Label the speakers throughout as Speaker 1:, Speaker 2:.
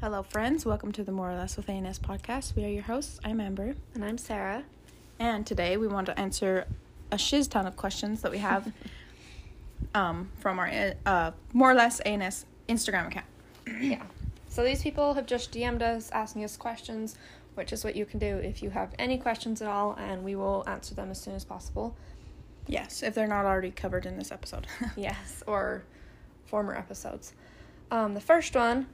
Speaker 1: Hello, friends. Welcome to the More or Less with ANS podcast. We are your hosts. I'm Amber.
Speaker 2: And I'm Sarah.
Speaker 1: And today we want to answer a shiz ton of questions that we have um, from our uh, More or Less ANS Instagram account.
Speaker 2: yeah. So these people have just DM'd us asking us questions, which is what you can do if you have any questions at all, and we will answer them as soon as possible.
Speaker 1: Yes, if they're not already covered in this episode.
Speaker 2: yes, or former episodes. Um, the first one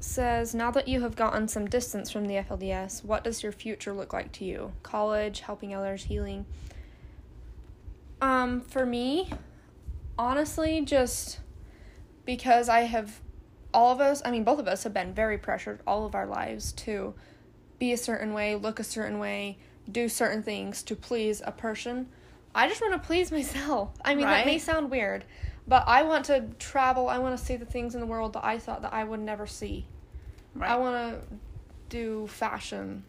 Speaker 2: says, Now that you have gotten some distance from the FLDS, what does your future look like to you? College, helping others, healing? Um, for me, honestly, just because I have all of us, I mean, both of us have been very pressured all of our lives to be a certain way, look a certain way, do certain things to please a person. I just want to please myself. I mean, right? that may sound weird, but I want to travel. I want to see the things in the world that I thought that I would never see. Right. I want to do fashion,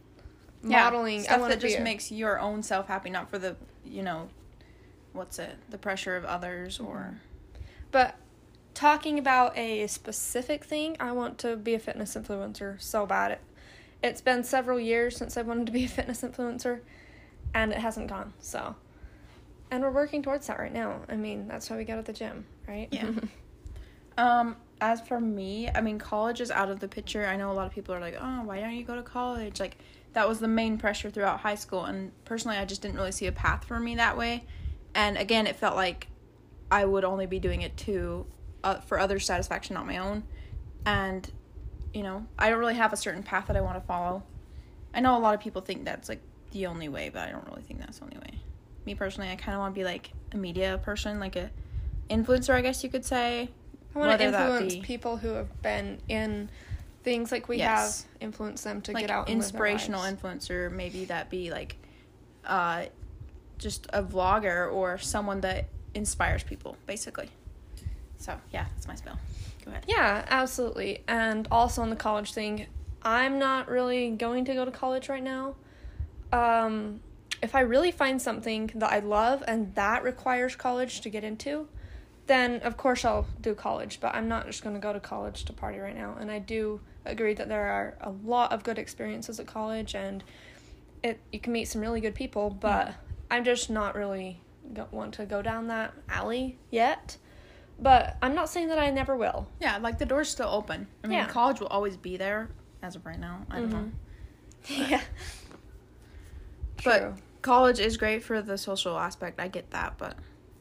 Speaker 2: yeah, modeling.
Speaker 1: Stuff that just makes your own self happy, not for the you know, what's it, the pressure of others or. Mm-hmm.
Speaker 2: But talking about a specific thing, I want to be a fitness influencer so bad. It, it's been several years since I wanted to be a fitness influencer, and it hasn't gone. So and we're working towards that right now. I mean, that's why we go to the gym, right?
Speaker 1: Yeah. um, as for me, I mean, college is out of the picture. I know a lot of people are like, "Oh, why don't you go to college?" Like that was the main pressure throughout high school, and personally, I just didn't really see a path for me that way. And again, it felt like I would only be doing it to uh, for other satisfaction, not my own. And you know, I don't really have a certain path that I want to follow. I know a lot of people think that's like the only way, but I don't really think that's the only way me personally, I kind of want to be like a media person, like a influencer, I guess you could say.
Speaker 2: I want to influence people who have been in things like we yes. have, influence them to
Speaker 1: like
Speaker 2: get out.
Speaker 1: inspirational influencer, maybe that be like, uh, just a vlogger or someone that inspires people, basically. So yeah, that's my spell. Go ahead.
Speaker 2: Yeah, absolutely. And also on the college thing, I'm not really going to go to college right now. Um, if I really find something that I love and that requires college to get into, then of course I'll do college, but I'm not just going to go to college to party right now. And I do agree that there are a lot of good experiences at college and it you can meet some really good people, but I'm just not really want to go down that alley yet. But I'm not saying that I never will.
Speaker 1: Yeah, like the door's still open. I mean, yeah. college will always be there as of right now. I don't mm-hmm. know.
Speaker 2: But, yeah.
Speaker 1: But True college is great for the social aspect. I get that, but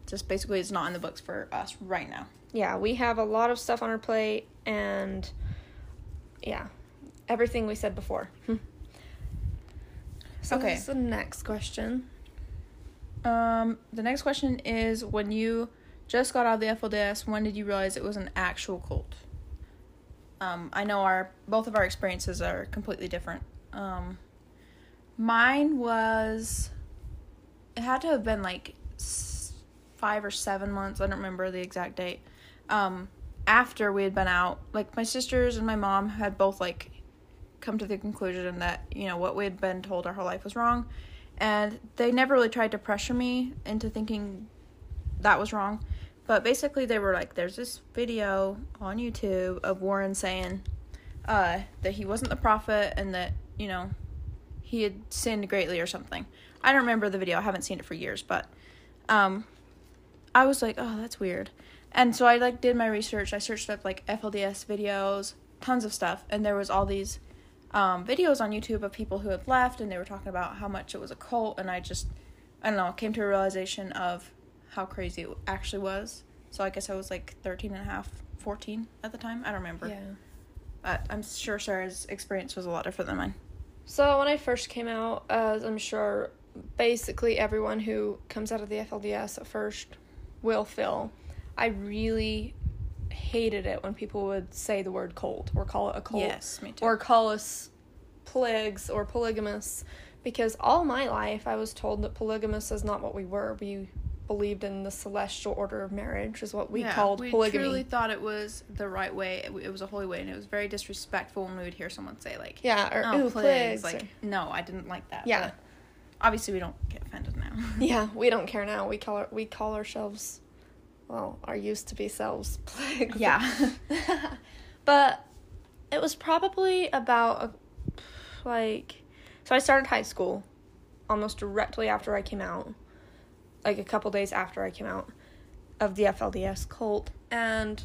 Speaker 1: just basically it's not in the books for us right now.
Speaker 2: Yeah, we have a lot of stuff on our plate and yeah, everything we said before. Hmm. so okay. What's the next question?
Speaker 1: Um, the next question is when you just got out of the FLDS, when did you realize it was an actual cult? Um, I know our both of our experiences are completely different. Um, Mine was. It had to have been like five or seven months. I don't remember the exact date. Um, after we had been out, like my sisters and my mom had both like come to the conclusion that you know what we had been told our whole life was wrong, and they never really tried to pressure me into thinking that was wrong. But basically, they were like, "There's this video on YouTube of Warren saying uh, that he wasn't the prophet and that you know he had sinned greatly or something. I don't remember the video. I haven't seen it for years, but um I was like, "Oh, that's weird." And so I like did my research. I searched up like FLDS videos, tons of stuff, and there was all these um, videos on YouTube of people who had left and they were talking about how much it was a cult and I just I don't know, came to a realization of how crazy it actually was. So I guess I was like 13 and a half, 14 at the time. I don't remember.
Speaker 2: Yeah.
Speaker 1: But I'm sure Sarah's experience was a lot different than mine.
Speaker 2: So when I first came out, as I'm sure basically everyone who comes out of the FLDS at first will feel, I really hated it when people would say the word cult or call it a cult.
Speaker 1: Yes, me too.
Speaker 2: Or call us plagues or polygamous because all my life I was told that polygamous is not what we were. We believed in the celestial order of marriage is what we yeah, called we polygamy. We
Speaker 1: truly thought it was the right way. It, it, was a holy way, and it was very disrespectful when we would hear someone say like,
Speaker 2: "Yeah," or "Oh, plagues."
Speaker 1: Like, or... no, I didn't like that.
Speaker 2: Yeah.
Speaker 1: obviously, we don't get offended now.
Speaker 2: yeah, we don't care now. We call our, we call ourselves, well, our used to be selves plagues.
Speaker 1: Yeah.
Speaker 2: but it was probably about a, like so I started high school almost directly after I came out. Like a couple days after I came out of the FLDS cult and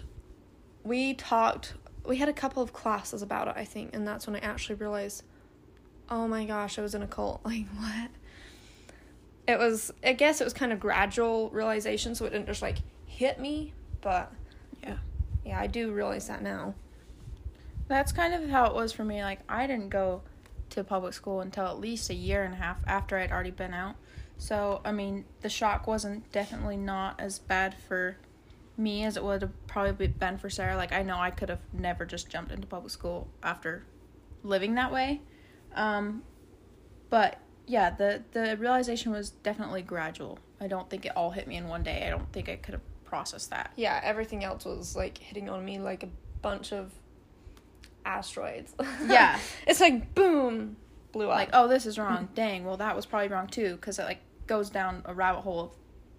Speaker 2: we talked we had a couple of classes about it, I think, and that's when I actually realized oh my gosh, I was in a cult. Like what? It was I guess it was kind of gradual realization so it didn't just like hit me, but
Speaker 1: Yeah.
Speaker 2: yeah, I do realize that now.
Speaker 1: That's kind of how it was for me. Like I didn't go to public school until at least a year and a half after I'd already been out. So I mean, the shock wasn't definitely not as bad for me as it would have probably been for Sarah. Like I know I could have never just jumped into public school after living that way. Um, but yeah, the the realization was definitely gradual. I don't think it all hit me in one day. I don't think I could have processed that.
Speaker 2: Yeah, everything else was like hitting on me like a bunch of asteroids.
Speaker 1: Yeah.
Speaker 2: it's like boom, blew up.
Speaker 1: like oh this is wrong dang well that was probably wrong too because it like goes down a rabbit hole of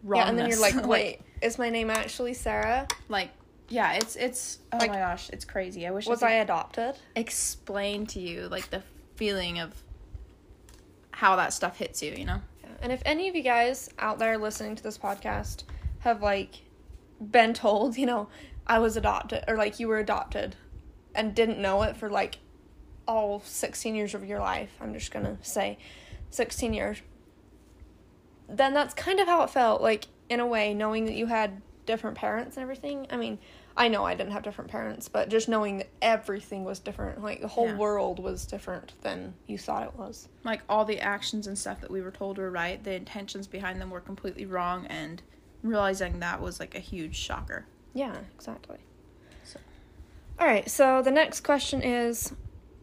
Speaker 1: wrongness
Speaker 2: yeah, and then you're like, wait, is my name actually Sarah?
Speaker 1: like yeah it's it's oh
Speaker 2: Like,
Speaker 1: my gosh it's crazy i wish
Speaker 2: Was
Speaker 1: I,
Speaker 2: I adopted?
Speaker 1: explain to you like the feeling of how that stuff hits you you know
Speaker 2: Yeah. And if any of you guys out there listening to this podcast have like been told, you know, I was adopted or like you were adopted and didn't know it for like all 16 years of your life, I'm just going to say 16 years. Then that's kind of how it felt like in a way knowing that you had different parents and everything. I mean, I know I didn't have different parents, but just knowing that everything was different, like the whole
Speaker 1: Yeah.
Speaker 2: world was different than you thought it was.
Speaker 1: like all the actions and stuff that we were told were right the intentions behind them were completely wrong and realizing that was like a huge shocker
Speaker 2: Yeah, exactly.
Speaker 1: So-
Speaker 2: All right, so the next question is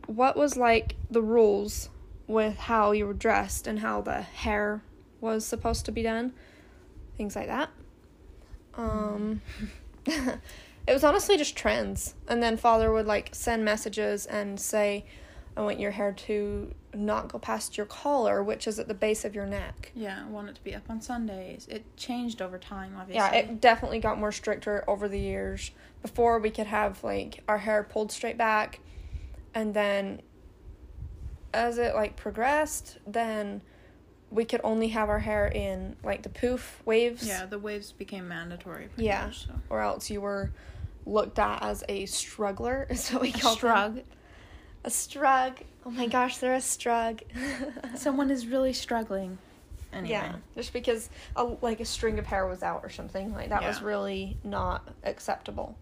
Speaker 2: what was like the rules with how you were dressed and how the hair was supposed to be done? Things like that. Um it was honestly just trends. And then father would like send messages and say I want your hair to not go past your collar, which is at the base of your neck.
Speaker 1: yeah i want it to be up on sundays it changed over time obviously
Speaker 2: Yeah, it definitely got more stricter over the years. Before we could have like our hair pulled straight back and then as it like progressed, then we could only have our hair in like the poof waves.
Speaker 1: yeah the waves became mandatory
Speaker 2: Yeah.
Speaker 1: much, so.
Speaker 2: Or else you were looked at as a struggler, is what we
Speaker 1: A
Speaker 2: call them.
Speaker 1: strug.
Speaker 2: A strug. Oh my gosh, they're a strug.
Speaker 1: Someone is really struggling. Anyway.
Speaker 2: Yeah, just because a, like a string of hair was out or something like that was really not acceptable.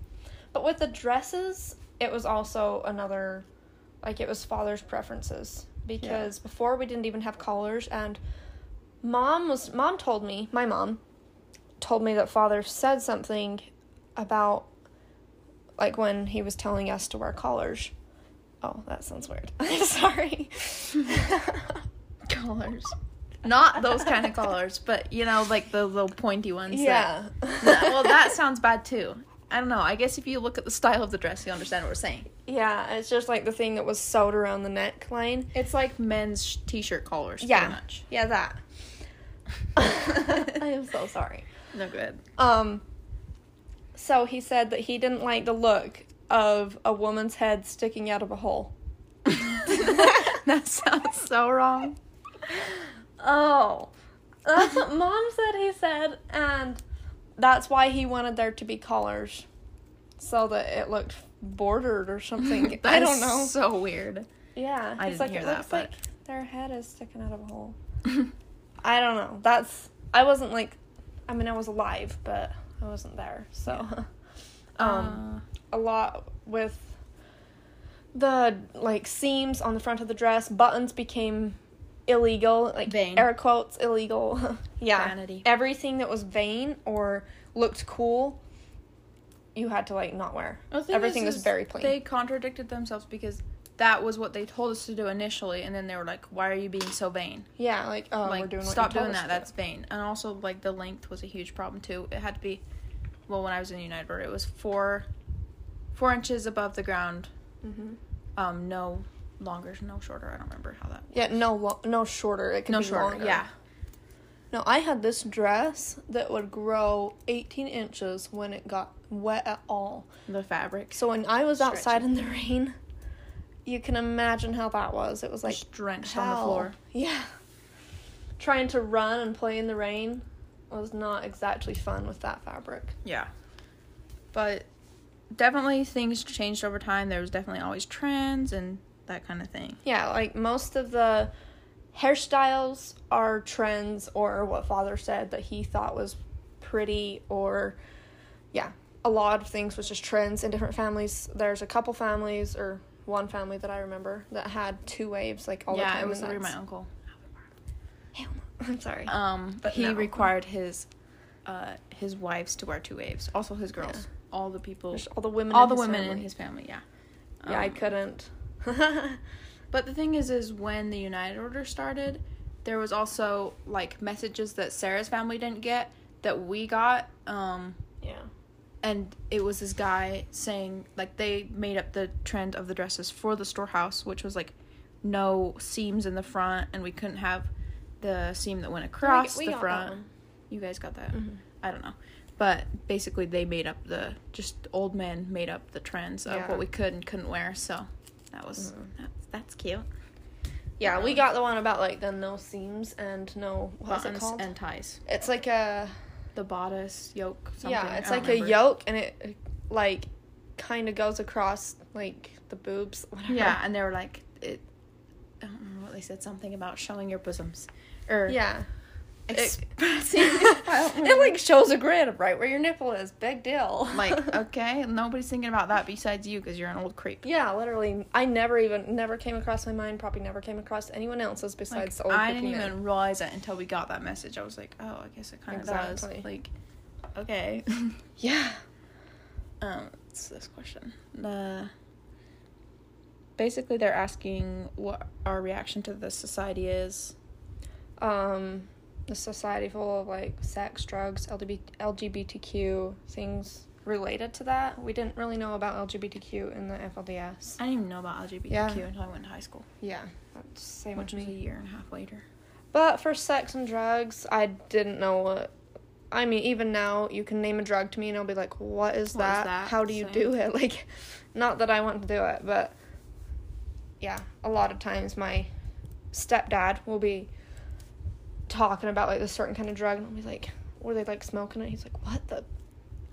Speaker 2: But with the dresses, it was also another like it was father's preferences because before we didn't even have collars and mom was mom told me, my mom told me that father said something about like when he was telling us to wear collars. Oh, that sounds weird. I'm sorry.
Speaker 1: Collars. Not those kind of collars, but you know, like the little pointy ones. that-
Speaker 2: yeah.
Speaker 1: That- well, that sounds bad too. I don't know. I guess if you look at the style of the dress, you understand what we're saying.
Speaker 2: Yeah, it's just like the thing that was sewed around the neckline.
Speaker 1: It's like men's t-shirt collars.
Speaker 2: Yeah. Yeah, that. I am so sorry.
Speaker 1: No good.
Speaker 2: Um so he said that he didn't like the look of a woman's head sticking out of a hole.
Speaker 1: that sounds so wrong.
Speaker 2: Oh. That's what mom said he said and that's why he wanted there to be collars so that it looked bordered or something. I don't know.
Speaker 1: So weird.
Speaker 2: Yeah,
Speaker 1: I didn't
Speaker 2: like
Speaker 1: hear
Speaker 2: it
Speaker 1: that,
Speaker 2: looks
Speaker 1: but-
Speaker 2: like their head is sticking out of a hole. I don't know. That's I wasn't like I mean I was alive, but I wasn't there. So um
Speaker 1: Uh,
Speaker 2: a lot with the like seams on the front of the dress, buttons became illegal, like
Speaker 1: Vain.
Speaker 2: air quotes illegal. yeah.
Speaker 1: Vanity.
Speaker 2: Everything that was vain or looked cool you had to like not wear. Everything
Speaker 1: is-
Speaker 2: was very plain.
Speaker 1: They contradicted themselves because that was what they told us to do initially, and then they were like, "Why are you being so vain?
Speaker 2: yeah, like oh,
Speaker 1: like,
Speaker 2: we're doing
Speaker 1: stop doing that. That's vain." And also, like the length was a huge problem too. It had to be, well, when I was in United, it was four, four inches above the ground.
Speaker 2: Mhm.
Speaker 1: Um, no longer, no shorter. I don't remember how that.
Speaker 2: Yeah, no, lo- no shorter. It can
Speaker 1: no
Speaker 2: be
Speaker 1: shorter.
Speaker 2: longer.
Speaker 1: Yeah.
Speaker 2: No, I had this dress that would grow 18 inches when it got wet at all.
Speaker 1: The fabric.
Speaker 2: So when I was outside in the rain, you can imagine how that was. It was like
Speaker 1: Just drenched on the floor.
Speaker 2: Yeah. Trying to run and play in the rain was not exactly fun with that fabric.
Speaker 1: Yeah. But definitely things changed over time. There was definitely always trends and that kind of thing.
Speaker 2: Yeah, like most of the hairstyles are trends or what father said that he thought was pretty or yeah, a lot of things was just trends in different families. There's a couple families or one family that I remember that had two waves like all the time.
Speaker 1: yeah, it was literally my uncle.
Speaker 2: Hell no. I'm sorry.
Speaker 1: Um,
Speaker 2: But
Speaker 1: he
Speaker 2: no.
Speaker 1: required his uh his wives to wear two waves. Also his girls.
Speaker 2: Yeah.
Speaker 1: All the people
Speaker 2: There's all the women
Speaker 1: all
Speaker 2: in
Speaker 1: the
Speaker 2: his
Speaker 1: women in his family, yeah.
Speaker 2: Yeah, I
Speaker 1: Um,
Speaker 2: couldn't.
Speaker 1: But the thing is, is when the United Order started, there was also like messages that Sarah's family didn't get that we got. Um,
Speaker 2: yeah.
Speaker 1: and it was this guy saying like they made up the trend of the dresses for the storehouse, which was like no seams in the front, and we couldn't have the seam that went across
Speaker 2: we
Speaker 1: the
Speaker 2: got
Speaker 1: front. You guys got that?
Speaker 2: Mhm.
Speaker 1: I don't know. But basically, they made up the just old men made up the trends of
Speaker 2: Yeah.
Speaker 1: what we could and couldn't wear. So that was
Speaker 2: Mhm.
Speaker 1: that's, that's cute.
Speaker 2: Yeah, we
Speaker 1: Um,
Speaker 2: got the one about like the no seams and no what's it called?
Speaker 1: and ties.
Speaker 2: it's like a
Speaker 1: The bodice yoke. Something.
Speaker 2: yeah, it's like
Speaker 1: remember.
Speaker 2: a yoke and it like kind of goes across like the boobs. Whatever.
Speaker 1: Yeah, and they were like it. I don't remember what they said. Something about showing your bosoms, or
Speaker 2: yeah.
Speaker 1: Expressing.
Speaker 2: It, it like shows a grid right where your nipple is. Big deal.
Speaker 1: like okay, nobody's thinking about that besides you because you're an old creep.
Speaker 2: yeah, literally. I never even never came across my mind. Probably never came across anyone else's
Speaker 1: Like,
Speaker 2: besides the old.
Speaker 1: I didn't even realize it until we got that message. I was like, oh, I guess it kind of
Speaker 2: Exactly.
Speaker 1: does. Like, okay.
Speaker 2: Yeah.
Speaker 1: um, what's this question? The basically they're asking what our reaction to the society is.
Speaker 2: um the society full of like sex, drugs, LGBTQ things related to that. We didn't really know about LGBTQ in the FLDS.
Speaker 1: I didn't even know about LGBTQ
Speaker 2: Yeah.
Speaker 1: until I went to high school,
Speaker 2: Yeah, that's same
Speaker 1: which was a year and a half later.
Speaker 2: But for sex and drugs, I didn't know what. I mean, even now, you can name a drug to me, and I'll be like, "What is,
Speaker 1: What is
Speaker 2: that?
Speaker 1: that?"
Speaker 2: How do you
Speaker 1: Same.
Speaker 2: do it?" Like, not that I want to do it, but yeah, a lot of times my stepdad will be talking about like a certain kind of drug, and I'll be like, "Were they like smoking it?" He's like, "What the?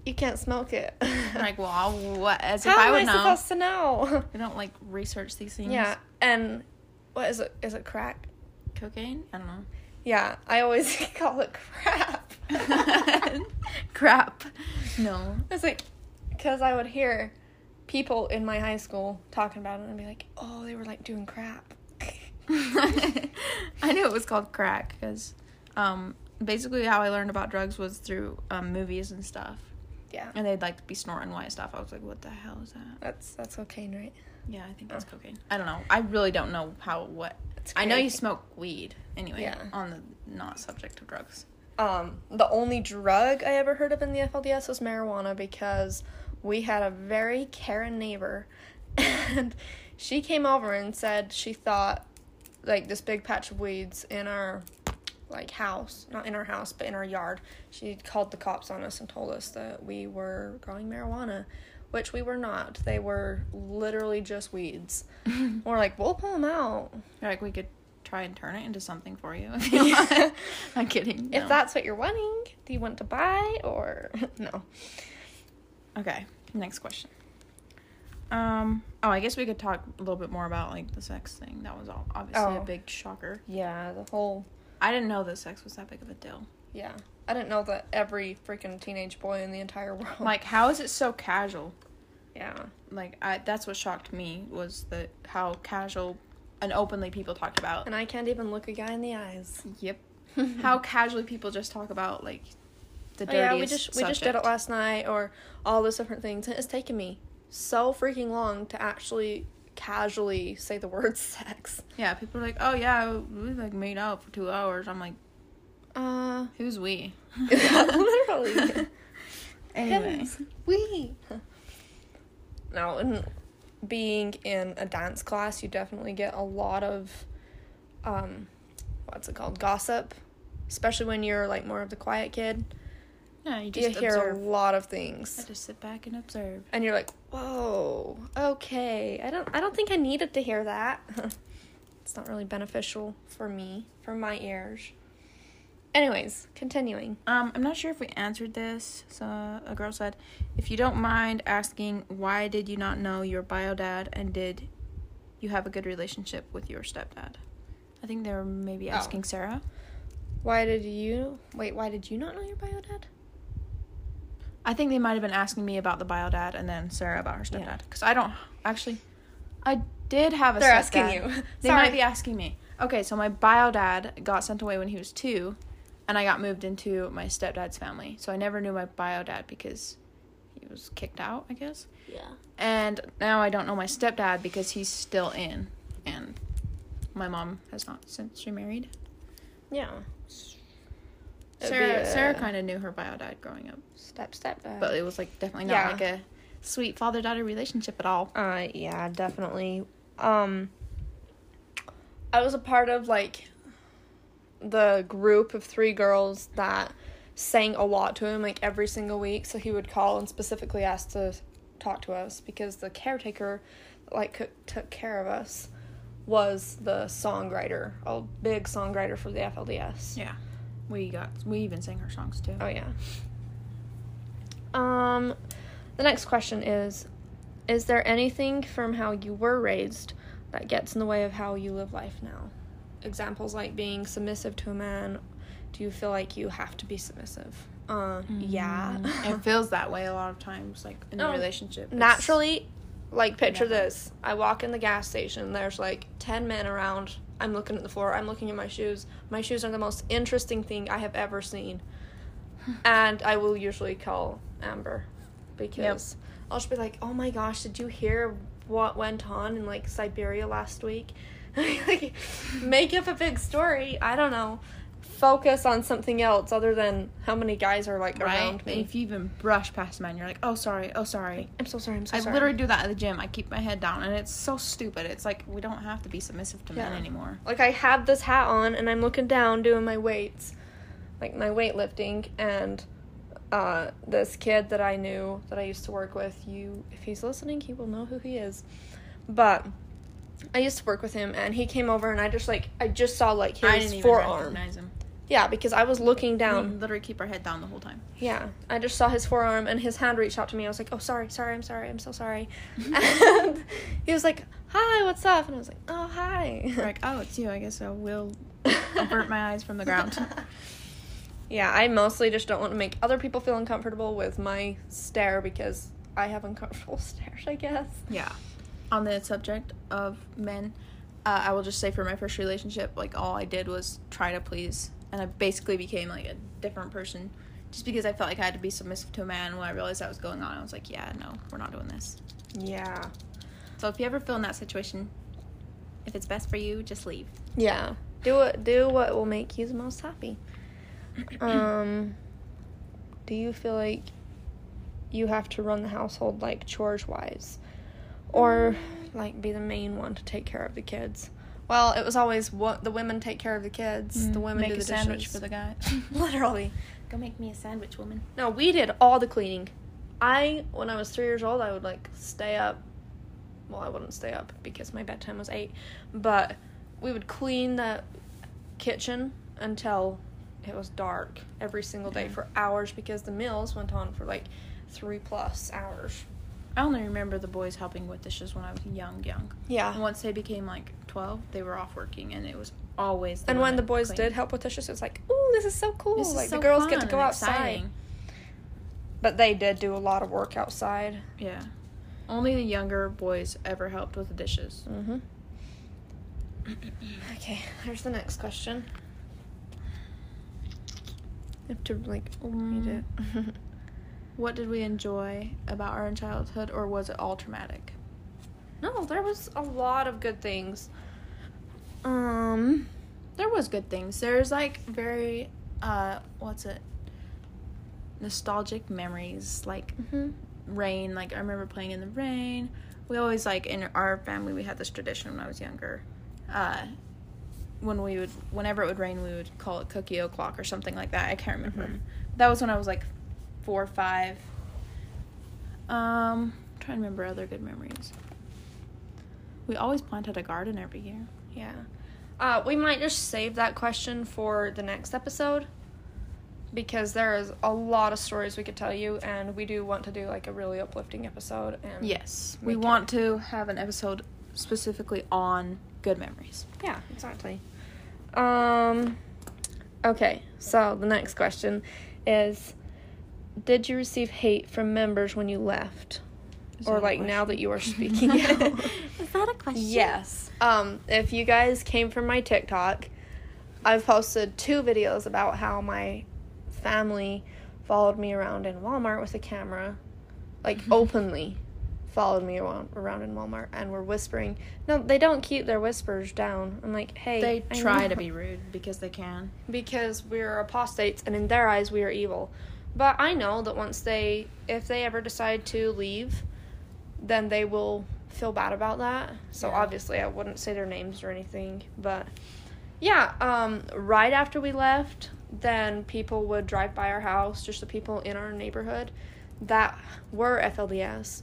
Speaker 2: You can't smoke it."
Speaker 1: I'm like, well, what? As if
Speaker 2: How
Speaker 1: I
Speaker 2: am
Speaker 1: would
Speaker 2: I
Speaker 1: know.
Speaker 2: supposed to know?
Speaker 1: I don't like research these things.
Speaker 2: yeah, and what is it? Is it crack?
Speaker 1: cocaine. I don't know.
Speaker 2: Yeah, I always call it crap.
Speaker 1: Crap. No.
Speaker 2: It's like, because I would hear people in my high school talking about it and be like, oh, they were like doing crap.
Speaker 1: I knew it was called crack because, um, basically how I learned about drugs was through um, movies and stuff,
Speaker 2: yeah,
Speaker 1: and they'd like be snorting white stuff. I was like, what the hell is that?
Speaker 2: that's that's cocaine, right?
Speaker 1: Yeah, I think that's
Speaker 2: Oh.
Speaker 1: cocaine. I don't know. I really don't know how what. I know you smoke weed anyway.
Speaker 2: Yeah.
Speaker 1: On the not subject of drugs.
Speaker 2: Um, the only drug I ever heard of in the FLDS was marijuana because we had a very Karen neighbor, and she came over and said she thought like this big patch of weeds in our like house, not in our house, but in our yard. She called the cops on us and told us that we were growing marijuana, which we were not. They were literally just weeds. we're like, we'll pull them out.
Speaker 1: You're like we could try and turn it into something for you. If you want. I'm kidding.
Speaker 2: If that's what you're wanting, do you want to buy or no?
Speaker 1: Okay, next question. Um. Oh, I guess we could talk a little bit more about like the sex thing. That was all obviously
Speaker 2: Oh.
Speaker 1: a big shocker.
Speaker 2: Yeah, the whole
Speaker 1: I didn't know that sex was that big of a deal.
Speaker 2: yeah. I didn't know that every freaking teenage boy in the entire world.
Speaker 1: Like, how is it so casual?
Speaker 2: yeah,
Speaker 1: Like, I that's what shocked me was that how casual and openly people talked about.
Speaker 2: and I can't even look a guy in the eyes.
Speaker 1: Yep. how casually people just talk about like the
Speaker 2: Oh,
Speaker 1: dirtiest
Speaker 2: yeah, we just we just did it last night, or all those different things. It's taken me so freaking long to actually casually say the word sex.
Speaker 1: Yeah, people are like, "Oh yeah, we like made out for two hours." I'm like,
Speaker 2: Uh,
Speaker 1: "Who's we?"
Speaker 2: literally.
Speaker 1: Anyway,
Speaker 2: we. Now, in being in a dance class, you definitely get a lot of, um, what's it called, gossip, especially when you're like more of the quiet kid.
Speaker 1: Yeah, you
Speaker 2: you hear
Speaker 1: observe.
Speaker 2: a lot of things.
Speaker 1: I just sit back and observe.
Speaker 2: and you're like, "Whoa, okay." I don't. I don't think I needed to hear that. it's not really beneficial for me, for my ears. Anyways, continuing.
Speaker 1: Um, I'm not sure if we answered this. So a girl said, "If you don't mind asking, why did you not know your bio dad, and did you have a good relationship with your stepdad?" I think they were maybe
Speaker 2: Oh.
Speaker 1: asking Sarah.
Speaker 2: Why did you wait? Why did you not know your bio dad?
Speaker 1: I think they might have been asking me about the bio dad, and then Sarah about her
Speaker 2: Yeah.
Speaker 1: stepdad. Because I don't actually, I did have a.
Speaker 2: They're asking you.
Speaker 1: They
Speaker 2: Sorry.
Speaker 1: might be asking me. Okay, so my bio dad got sent away when he was two, and I got moved into my stepdad's family. So I never knew my bio dad because he was kicked out, I guess.
Speaker 2: Yeah.
Speaker 1: And now I don't know my stepdad because he's still in, and my mom has not since remarried.
Speaker 2: Yeah.
Speaker 1: Sarah
Speaker 2: a
Speaker 1: Sarah kind of knew her bio dad growing up,
Speaker 2: step step dad.
Speaker 1: but it was like definitely not
Speaker 2: Yeah.
Speaker 1: like a sweet father daughter relationship at all.
Speaker 2: Uh, yeah, definitely. Um, I was a part of like the group of three girls that sang a lot to him like every single week. So he would call and specifically ask to talk to us because the caretaker, like, took care of us, was the songwriter, a big songwriter for the FLDS.
Speaker 1: Yeah, we got we even sang her songs too.
Speaker 2: Oh yeah. Um, the next question is: Is there anything from how you were raised that gets in the way of how you live life now? Examples like being submissive to a man. Do you feel like you have to be submissive? Uh, yeah.
Speaker 1: it feels that way a lot of times, like in
Speaker 2: No,
Speaker 1: a relationship. It's-
Speaker 2: Naturally, like picture
Speaker 1: Never.
Speaker 2: this. I walk in the gas station, there's like 10 men around. I'm looking at the floor, I'm looking at my shoes. My shoes are the most interesting thing I have ever seen. and I will usually call Amber because I'll just be like, "Oh my gosh, did you hear what went on in like Siberia last week?" like make up a big story. I don't know. Focus on something else other than how many guys are like
Speaker 1: right?
Speaker 2: around me.
Speaker 1: If you even brush past a man, you're like, oh sorry, oh sorry.
Speaker 2: I'm so sorry. I'm so
Speaker 1: I
Speaker 2: sorry.
Speaker 1: literally do that at the gym. I keep my head down, and it's so stupid. It's like we don't have to be submissive to men anymore.
Speaker 2: Like I have this hat on and I'm looking down doing my weights, like my weightlifting, and uh, this kid that I knew that I used to work with, you, if he's listening, he will know who he is. But I used to work with him, and he came over, and I just like I just saw like
Speaker 1: I
Speaker 2: his
Speaker 1: didn't even
Speaker 2: forearm.
Speaker 1: recognize him.
Speaker 2: Yeah, because I was looking
Speaker 1: We
Speaker 2: down.
Speaker 1: literally keep our head down the whole time.
Speaker 2: Yeah, I just saw his forearm, and his hand reached out to me. I was like, "Oh, sorry, sorry, I'm sorry, I'm so sorry." and he was like, "Hi, what's up?" And I was like, "Oh, hi."
Speaker 1: We're like, oh, it's you. I guess I will avert my eyes from the ground.
Speaker 2: yeah, I mostly just don't want to make other people feel uncomfortable with my stare because I have uncomfortable stares, I guess.
Speaker 1: Yeah. On the subject of men, uh, I will just say for my first relationship, like all I did was try to please, and I basically became like a different person, just because I felt like I had to be submissive to a man. When I realized that was going on, I was like, yeah, no, we're not doing this.
Speaker 2: Yeah.
Speaker 1: So if you ever feel in that situation, if it's best for you, just leave.
Speaker 2: Yeah. Do what do what will make you the most happy. Um do you feel like you have to run the household like chores wise? Or like be the main one to take care of the kids? Well, it was always what the women take care of the kids. The women
Speaker 1: make
Speaker 2: do
Speaker 1: a
Speaker 2: the
Speaker 1: sandwich for the guy.
Speaker 2: Literally.
Speaker 1: Go make me a sandwich, woman.
Speaker 2: No, we did all the cleaning. I, when I was three years old, I would like stay up. Well, I wouldn't stay up because my bedtime was eight, but we would clean the kitchen until it was dark every single day
Speaker 1: Mhm.
Speaker 2: for hours because the meals went on for like three plus hours.
Speaker 1: I only remember the boys helping with dishes when I was young, young.
Speaker 2: Yeah.
Speaker 1: And once they became like twelve, they were off working, and it was always. The
Speaker 2: and when the boys
Speaker 1: cleaning.
Speaker 2: did help with dishes, it was like, ooh, this is so cool.
Speaker 1: Is
Speaker 2: like
Speaker 1: so
Speaker 2: the girls get to go outside.
Speaker 1: exciting.
Speaker 2: But they did do a lot of work outside.
Speaker 1: Yeah. Only the younger boys ever helped with the dishes.
Speaker 2: Mm-hmm. okay, here's the next question. You have to like read it.
Speaker 1: What did we enjoy about our childhood, or was it all traumatic?
Speaker 2: no, there was a lot of good things. Um,
Speaker 1: There was good things. There's like very, uh, what's it? Nostalgic memories, like
Speaker 2: mhm.
Speaker 1: rain. Like I remember playing in the rain. We always like in our family we had this tradition when I was younger. Uh, when we would, whenever it would rain, we would call it cookie o'clock or something like that. I can't remember.
Speaker 2: Mhm.
Speaker 1: That was when I was like four or five. Um, trying to remember other good memories. We always planted a garden every year.
Speaker 2: Yeah. Uh, we might just save that question for the next episode because there is a lot of stories we could tell you, and we do want to do like a really uplifting episode. And
Speaker 1: Yes, we
Speaker 2: Make
Speaker 1: want to have an episode specifically on good memories.
Speaker 2: yeah, exactly. Um. Okay, so the next question is: Did you receive hate from members when you left,
Speaker 1: Is
Speaker 2: or like now that you are speaking? Out?
Speaker 1: Is that a question?
Speaker 2: Yes. Um, if you guys came from my TikTok, I've posted two videos about how my family followed me around in Walmart with a camera, like openly followed me around, around in Walmart and were whispering. No, they don't keep their whispers down. I'm like, hey,
Speaker 1: They
Speaker 2: I
Speaker 1: try
Speaker 2: know-
Speaker 1: to be rude because they can.
Speaker 2: because we're apostates and in their eyes we are evil. But I know that once they if they ever decide to leave, then they will feel bad about that. So
Speaker 1: Yeah.
Speaker 2: obviously I wouldn't say their names or anything, but yeah, um right after we left, then people would drive by our house, just the people in our neighborhood that were FLDS.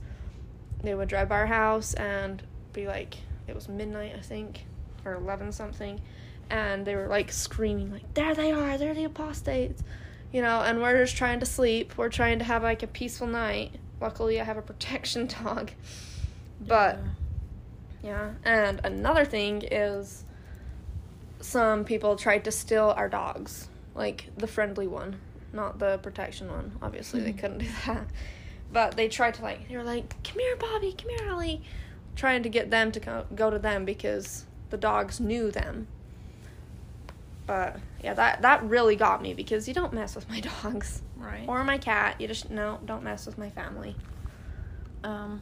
Speaker 2: They would drive by our house and be like it was midnight, I think, or 11 something and they were like screaming like there they are they're the apostates you know and we're just trying to sleep. We're trying to have like a peaceful night. Luckily i have a protection dog. But yeah. and another thing is some people tried to steal our dogs. Like the friendly one. Not the protection one. Obviously they
Speaker 1: Mhm.
Speaker 2: couldn't do that. But they tried to like they were like come here bobby. Come here ellie trying to get them to go to them because the dogs knew them but yeah that that really got me because you don't mess with my dogs
Speaker 1: right.
Speaker 2: or my cat you just no don't mess with my family
Speaker 1: Um,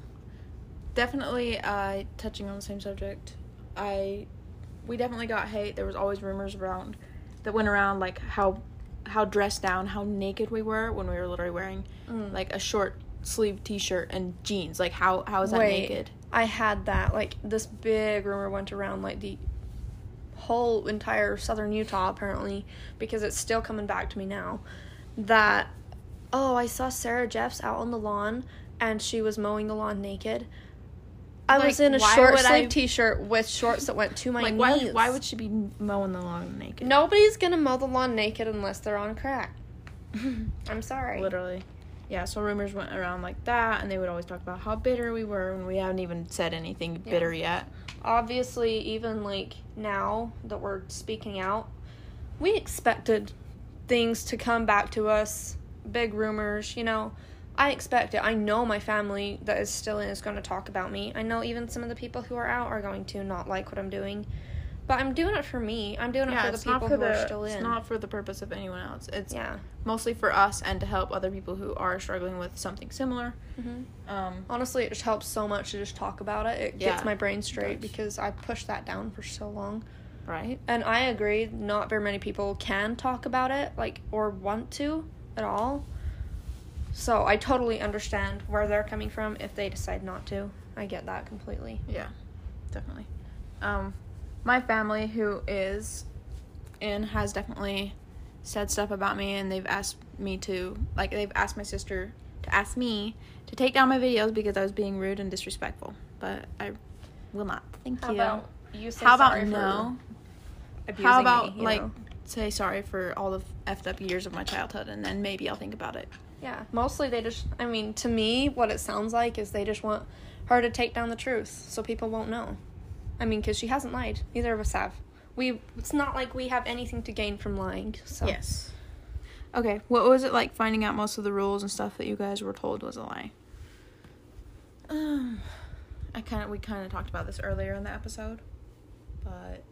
Speaker 1: definitely, uh, touching on the same subject, I, we definitely got hate. There was always rumors around, that went around like how, how dressed down, how naked we were when we were literally wearing
Speaker 2: Mm.
Speaker 1: like a short sleeve T-shirt and jeans. Like how how is that
Speaker 2: Wait.
Speaker 1: naked?
Speaker 2: I had that. Like this big rumor went around like the whole entire southern Utah apparently because it's still coming back to me now that oh, I saw Sarah Jeffs out on the lawn and she was mowing the lawn naked. I
Speaker 1: Like,
Speaker 2: was in a short sleeve
Speaker 1: I-
Speaker 2: t-shirt with shorts that went to my
Speaker 1: like why
Speaker 2: knees.
Speaker 1: why would she be mowing the lawn naked?
Speaker 2: Nobody's going to mow the lawn naked unless they're on crack. I'm sorry.
Speaker 1: Literally. Yeah, so rumors went around like that, and they would always talk about how bitter we were and we haven't even said anything
Speaker 2: Yeah.
Speaker 1: bitter yet.
Speaker 2: obviously even like now that we're speaking out we expected things to come back to us. Big rumors you know? I expect it. I know my family that is still in is going to talk about me. I know even some of the people who are out are going to not like what i'm doing but i'm doing it for me i'm doing it
Speaker 1: yeah,
Speaker 2: for the people
Speaker 1: for
Speaker 2: who
Speaker 1: the
Speaker 2: are still in
Speaker 1: it's not for the purpose of anyone else. It's
Speaker 2: yeah
Speaker 1: mostly for us and to help other people who are struggling with something similar.
Speaker 2: hmm
Speaker 1: Um,
Speaker 2: honestly it just helps so much to just talk about it it gets my brain straight because i pushed that down for so long
Speaker 1: right?
Speaker 2: And I agree, not very many people can talk about it, like, or want to at all. So I totally understand where they're coming from if they decide not to. I get that completely.
Speaker 1: Yeah, definitely. Um, my family, who is in, has definitely said stuff about me, and they've asked me to, like, they've asked my sister to ask me to take down my videos because I was being rude and disrespectful. But I will not. Thank
Speaker 2: How
Speaker 1: you.
Speaker 2: about you say
Speaker 1: How about no? How about
Speaker 2: me,
Speaker 1: like
Speaker 2: know?
Speaker 1: say sorry for all the effed up years of my childhood, and then maybe I'll think about it.
Speaker 2: Yeah, mostly they just, I mean, to me, what it sounds like is they just want her to take down the truth so people won't know. I mean, because she hasn't lied. Neither of us have. We, it's not like we have anything to gain from lying, so.
Speaker 1: Yes. Okay, what was it like finding out most of the rules and stuff that you guys were told was a lie? Um, I kind of we kind of talked about this earlier in the episode, but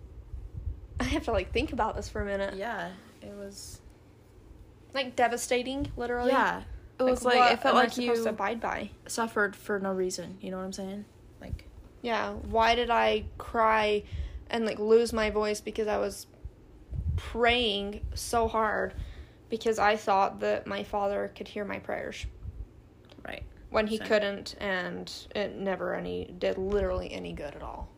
Speaker 2: I have to, like, think about this for a minute.
Speaker 1: yeah, it was
Speaker 2: Like, devastating, literally.
Speaker 1: yeah, it was like,
Speaker 2: what
Speaker 1: it felt
Speaker 2: am I
Speaker 1: like
Speaker 2: supposed
Speaker 1: you
Speaker 2: to abide by.
Speaker 1: suffered for no reason. You know what I'm saying?
Speaker 2: Yeah, why did I cry and like lose my voice because I was praying so hard because I thought that my father could hear my prayers
Speaker 1: right,
Speaker 2: when he
Speaker 1: Same.
Speaker 2: couldn't and it never any did literally any good at all.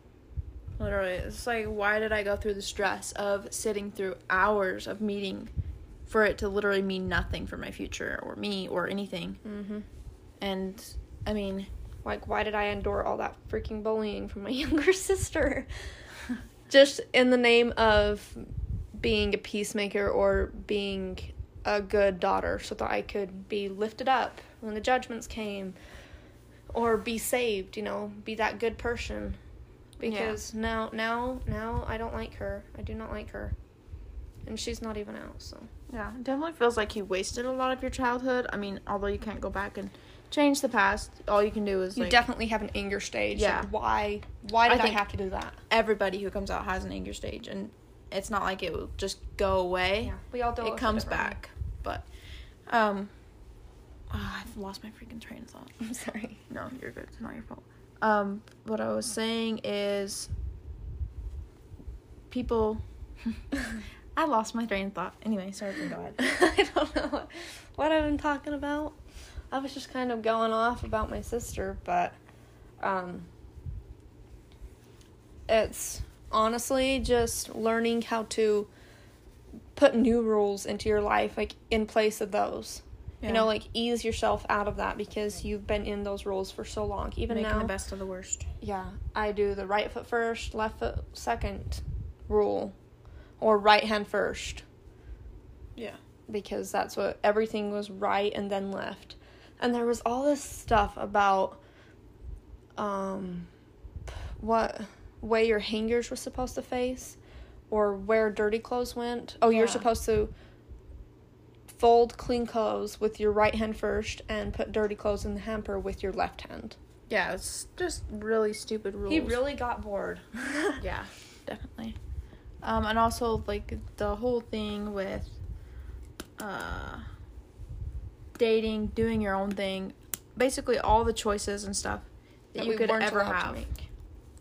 Speaker 1: literally, it's like why did I go through the stress of sitting through hours of meeting for it to literally mean nothing for my future or me or anything.
Speaker 2: Mm-hmm.
Speaker 1: And I mean,
Speaker 2: Like, why did I endure all that freaking bullying from my younger sister? Just in the name of being a peacemaker or being a good daughter so that I could be lifted up when the judgments came or be saved, you know, be that good person. Because now now now I don't like her. I do not like her. And she's not even out, so
Speaker 1: yeah, it definitely feels like you wasted a lot of your childhood. I mean, although you can't go back and change the past, all you can do is
Speaker 2: you
Speaker 1: like
Speaker 2: definitely have an anger stage.
Speaker 1: Yeah.
Speaker 2: Like, why why
Speaker 1: I
Speaker 2: did I,
Speaker 1: think-
Speaker 2: have to do that?
Speaker 1: everybody who comes out has an anger stage and it's not like it will just go away.
Speaker 2: Yeah. We all deal
Speaker 1: it comes back. But um ah, I've lost my freaking train of thought.
Speaker 2: I'm sorry.
Speaker 1: No, you're good. It's not your fault. Um, what I was saying is people. I lost my train of thought. Anyway, sorry, go ahead.
Speaker 2: I don't know what, what I've been talking about. I was just kind of going off about my sister, but um, it's honestly just learning how to put new rules into your life, like in place of those. You know, like ease yourself out of that because you've been in those rules for so long. Even
Speaker 1: making
Speaker 2: now,
Speaker 1: the best of the worst.
Speaker 2: yeah, I do the right foot first, left foot second rule, or right hand first
Speaker 1: Yeah.
Speaker 2: because that's what everything was right and then left. And there was all this stuff about um what way your hangers were supposed to face or where dirty clothes went. Oh, you're supposed to fold clean clothes with your right hand first and put dirty clothes in the hamper with your left hand.
Speaker 1: Yeah, it's just really stupid rules.
Speaker 2: He really got bored.
Speaker 1: Yeah, definitely. Um, and also like the whole thing with uh dating, doing your own thing, basically all the choices and stuff that,
Speaker 2: That
Speaker 1: you
Speaker 2: we
Speaker 1: could ever have
Speaker 2: make.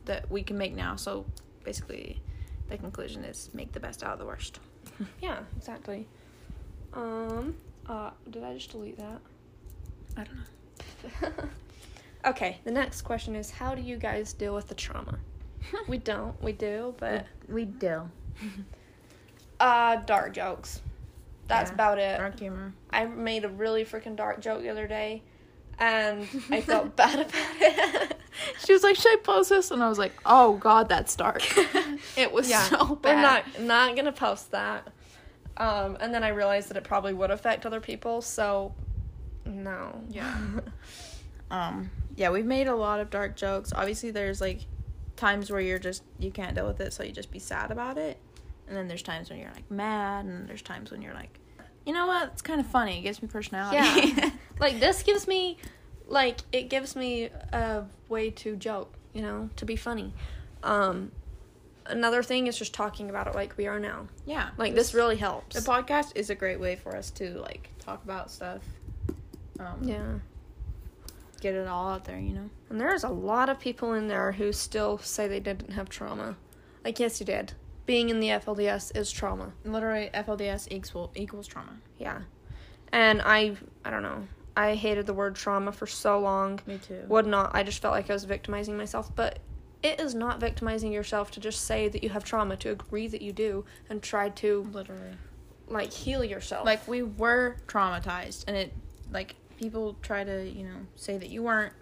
Speaker 1: that we can make now. So basically, the conclusion is make the best out of the worst.
Speaker 2: Yeah, exactly. Um uh did I just delete that?
Speaker 1: I don't know.
Speaker 2: okay, the next question is how do you guys deal with the trauma? we don't, we do, but
Speaker 1: we do.
Speaker 2: uh dark jokes. That's
Speaker 1: Yeah,
Speaker 2: about it.
Speaker 1: Dark humor.
Speaker 2: I made a really freaking dark joke the other day and I felt bad about it.
Speaker 1: She was like, "Should I post this?" And I was like, "Oh God, that's dark." it was
Speaker 2: yeah,
Speaker 1: so bad.
Speaker 2: we're not not gonna post that. Um, and then I realized that it probably would affect other people, so no.
Speaker 1: Yeah. um yeah we've made a lot of dark jokes obviously there's like times where you're just you can't deal with it so you just be sad about it and then there's times when you're like mad and there's times when you're like you know what it's kind of funny it gives me personality
Speaker 2: Yeah. like this gives me like it gives me a way to joke, you know, to be funny. Um another thing is just talking about it like we are now.
Speaker 1: yeah
Speaker 2: Like this really helps.
Speaker 1: the podcast is a great way for us to like talk about stuff um
Speaker 2: yeah.
Speaker 1: get it all out there you know
Speaker 2: And there's a lot of people in there who still say they didn't have trauma. Like yes you did. Being in the FLDS is trauma.
Speaker 1: literally flds equals equals trauma
Speaker 2: Yeah. And I I don't know. I hated the word trauma for so long.
Speaker 1: me too
Speaker 2: Would not. I just felt like I was victimizing myself, but it is not victimizing yourself to just say that you have trauma, to agree that you do and try to
Speaker 1: literally
Speaker 2: like heal yourself.
Speaker 1: like we were traumatized and it like people try to you know say that you weren't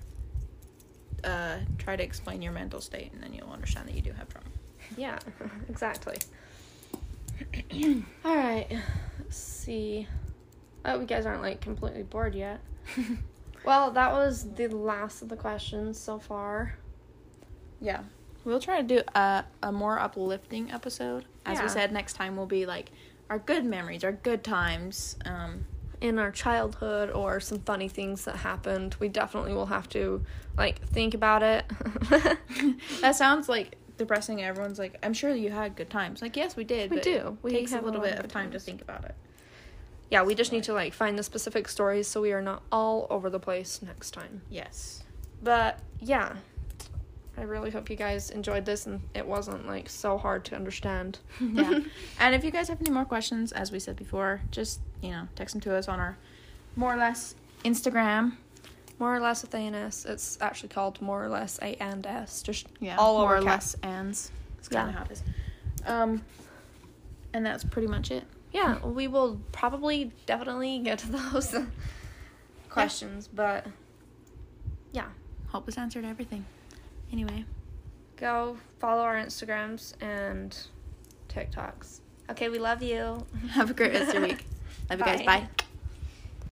Speaker 1: uh try to explain your mental state and then you'll understand that you do have trauma
Speaker 2: yeah, exactly. All right. Let's see. Oh, you guys aren't like completely bored yet. Well, that was the last of the questions so far.
Speaker 1: yeah we'll try to do a, a more uplifting episode as
Speaker 2: Yeah.
Speaker 1: we said next time will be like our good memories our good times um
Speaker 2: in our childhood or some funny things that happened. We definitely will have to like think about it.
Speaker 1: that sounds like depressing everyone's like i'm sure you had good times like yes we did
Speaker 2: We
Speaker 1: but
Speaker 2: do. We
Speaker 1: takes a
Speaker 2: have a
Speaker 1: little
Speaker 2: lot
Speaker 1: bit
Speaker 2: of
Speaker 1: time to think about it
Speaker 2: yeah, we just need to like find the specific stories so we are not all over the place next time.
Speaker 1: yes
Speaker 2: But yeah. I really hope you guys enjoyed this and it wasn't like so hard to understand.
Speaker 1: yeah. And if you guys have any more questions, as we said before, just, you know, text them to us on our more or less Instagram.
Speaker 2: More or less with A and S. It's actually called more or less A and S. Just
Speaker 1: Yeah.
Speaker 2: all
Speaker 1: more
Speaker 2: over
Speaker 1: or
Speaker 2: cap.
Speaker 1: less ands. It's kind of
Speaker 2: Yeah.
Speaker 1: how it is. Um, and that's pretty much it.
Speaker 2: yeah, we will probably definitely get to those questions, but yeah,
Speaker 1: Hope this answered everything. Anyway,
Speaker 2: go follow our Instagrams and TikToks. Okay, we love you.
Speaker 1: have a great rest of your week. Love you guys. Bye.